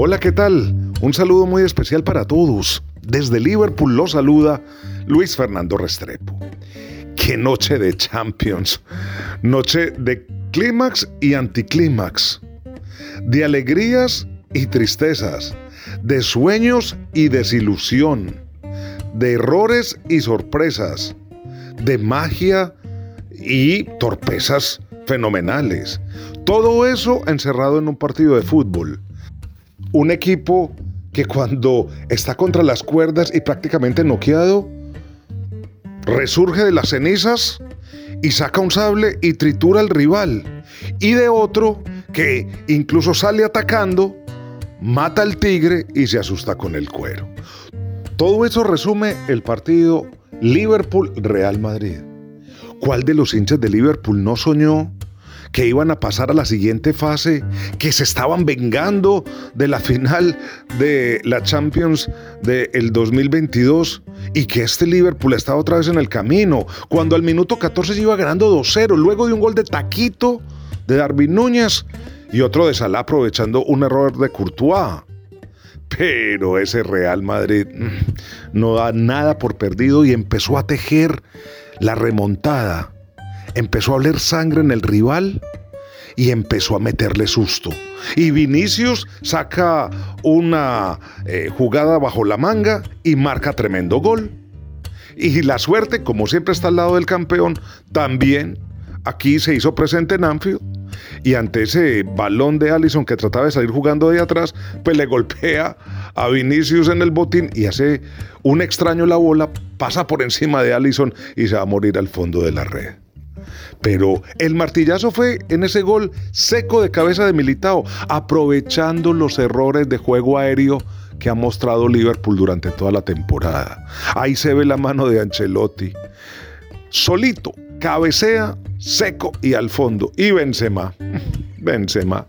Hola, ¿qué tal? Un saludo muy especial para todos. Desde Liverpool lo saluda Luis Fernando Restrepo. Qué noche de Champions. Noche de clímax y anticlímax. De alegrías y tristezas. De sueños y desilusión. De errores y sorpresas. De magia y torpezas fenomenales. Todo eso encerrado en un partido de fútbol. Un equipo que cuando está contra las cuerdas y prácticamente noqueado, resurge de las cenizas y saca un sable y tritura al rival. Y de otro que incluso sale atacando, mata al tigre y se asusta con el cuero. Todo eso resume el partido Liverpool-Real Madrid. ¿Cuál de los hinchas de Liverpool no soñó que iban a pasar a la siguiente fase, que se estaban vengando de la final de la Champions del 2022 y que este Liverpool estaba otra vez en el camino, cuando al minuto 14 se iba ganando 2-0, luego de un gol de taquito de Darwin Núñez y otro de Salah aprovechando un error de Courtois. Pero ese Real Madrid mm, no da nada por perdido y empezó a tejer la remontada empezó a oler sangre en el rival y empezó a meterle susto. Y Vinicius saca una eh, jugada bajo la manga y marca tremendo gol. Y la suerte, como siempre está al lado del campeón, también aquí se hizo presente en Anfield. Y ante ese balón de Allison que trataba de salir jugando de atrás, pues le golpea a Vinicius en el botín y hace un extraño la bola, pasa por encima de Allison y se va a morir al fondo de la red. Pero el martillazo fue en ese gol seco de cabeza de Militao, aprovechando los errores de juego aéreo que ha mostrado Liverpool durante toda la temporada. Ahí se ve la mano de Ancelotti. Solito, cabecea, seco y al fondo. Y Benzema, Benzema,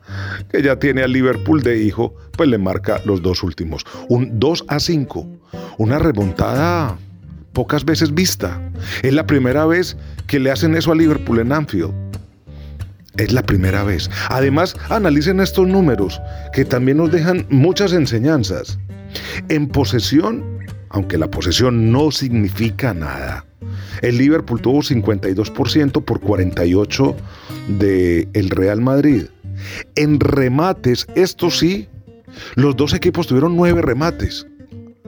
que ya tiene a Liverpool de hijo, pues le marca los dos últimos. Un 2 a 5. Una remontada pocas veces vista. Es la primera vez que le hacen eso a Liverpool en Anfield. Es la primera vez. Además, analicen estos números que también nos dejan muchas enseñanzas. En posesión, aunque la posesión no significa nada, el Liverpool tuvo 52% por 48% del el Real Madrid. En remates, esto sí, los dos equipos tuvieron nueve remates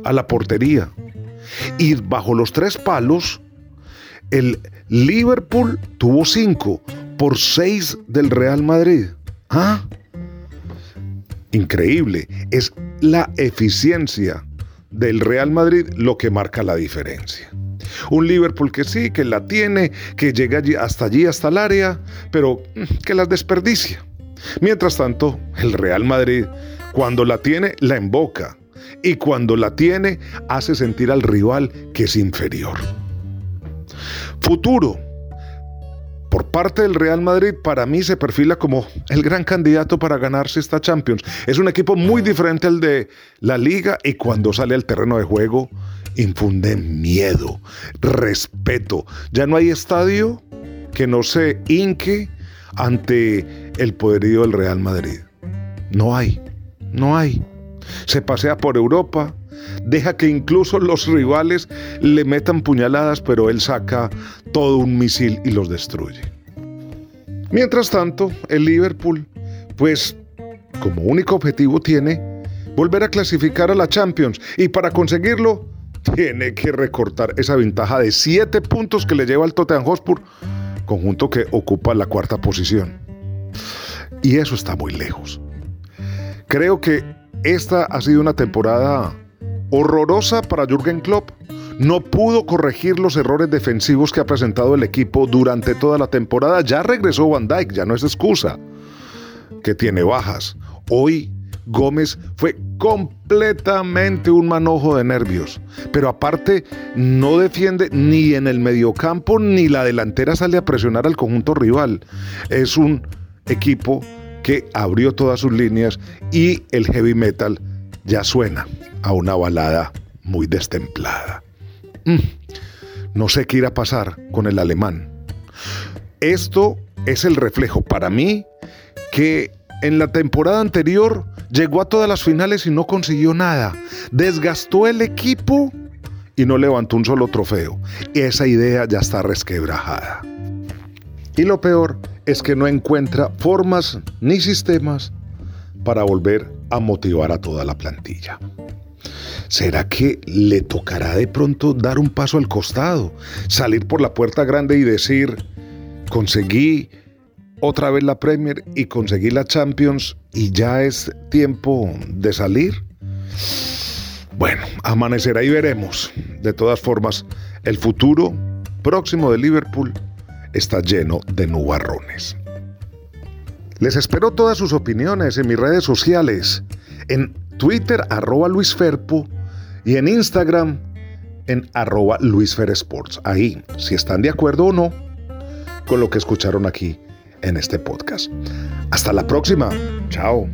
a la portería. Y bajo los tres palos, el Liverpool tuvo cinco por seis del Real Madrid. ¿Ah? Increíble. Es la eficiencia del Real Madrid lo que marca la diferencia. Un Liverpool que sí, que la tiene, que llega hasta allí, hasta el área, pero mm, que las desperdicia. Mientras tanto, el Real Madrid, cuando la tiene, la emboca y cuando la tiene hace sentir al rival que es inferior. Futuro. Por parte del Real Madrid, para mí se perfila como el gran candidato para ganarse esta Champions. Es un equipo muy diferente al de la liga y cuando sale al terreno de juego infunde miedo, respeto. Ya no hay estadio que no se hinque ante el poderío del Real Madrid. No hay, no hay se pasea por Europa, deja que incluso los rivales le metan puñaladas, pero él saca todo un misil y los destruye. Mientras tanto, el Liverpool, pues como único objetivo tiene volver a clasificar a la Champions y para conseguirlo tiene que recortar esa ventaja de 7 puntos que le lleva al Tottenham Hotspur, conjunto que ocupa la cuarta posición. Y eso está muy lejos. Creo que esta ha sido una temporada horrorosa para Jürgen Klopp. No pudo corregir los errores defensivos que ha presentado el equipo durante toda la temporada. Ya regresó Van Dijk, ya no es excusa que tiene bajas. Hoy Gómez fue completamente un manojo de nervios. Pero aparte, no defiende ni en el mediocampo ni la delantera sale a presionar al conjunto rival. Es un equipo que abrió todas sus líneas y el heavy metal ya suena a una balada muy destemplada. Mm, no sé qué irá a pasar con el alemán. Esto es el reflejo para mí que en la temporada anterior Llegó a todas las finales y no consiguió nada. Desgastó el equipo y no levantó un solo trofeo. Esa idea ya está resquebrajada. Y lo peor es que no encuentra formas ni sistemas para volver a motivar a toda la plantilla. ¿Será que le tocará de pronto dar un paso al costado, salir por la puerta grande y decir, conseguí otra vez la Premier y conseguí la Champions y ya es tiempo de salir? Bueno, amanecerá y veremos. De todas formas, el futuro próximo de Liverpool está lleno de nubarrones. Les espero todas sus opiniones en mis redes sociales, en Twitter arroba Luis Ferpo y en Instagram en arroba Luis Sports. Ahí, si están de acuerdo o no con lo que escucharon aquí en este podcast. Hasta la próxima. Chao.